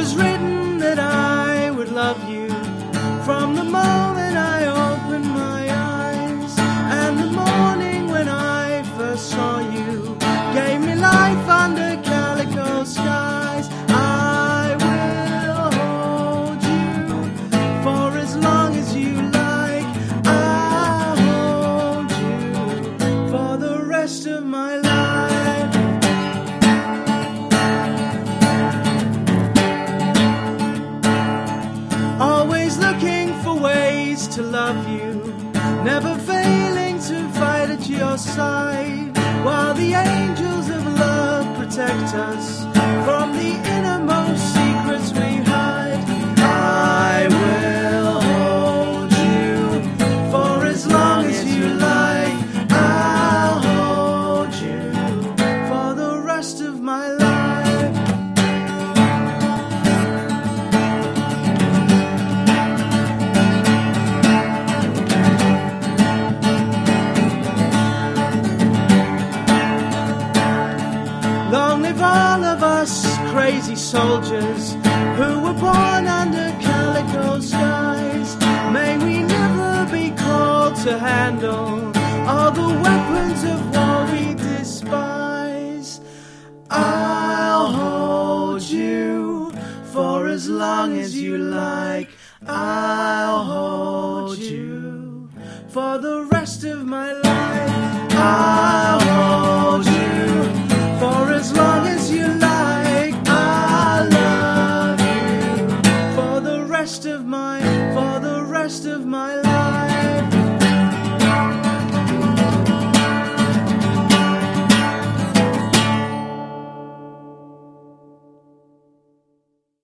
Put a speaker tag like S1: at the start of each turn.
S1: was written that I would love you from the moment I opened my eyes. And the morning when I first saw you gave me life under calico skies. I will hold you for as long as you like. I'll hold you for the rest of my life. ways to love you, never failing to fight at your side, while the angels of love protect us. Live all of us crazy soldiers who were born under calico skies. May we never be called to handle all the weapons of war we despise. I'll hold you for as long as you like. I'll hold you for the rest of my life. for the rest of my life.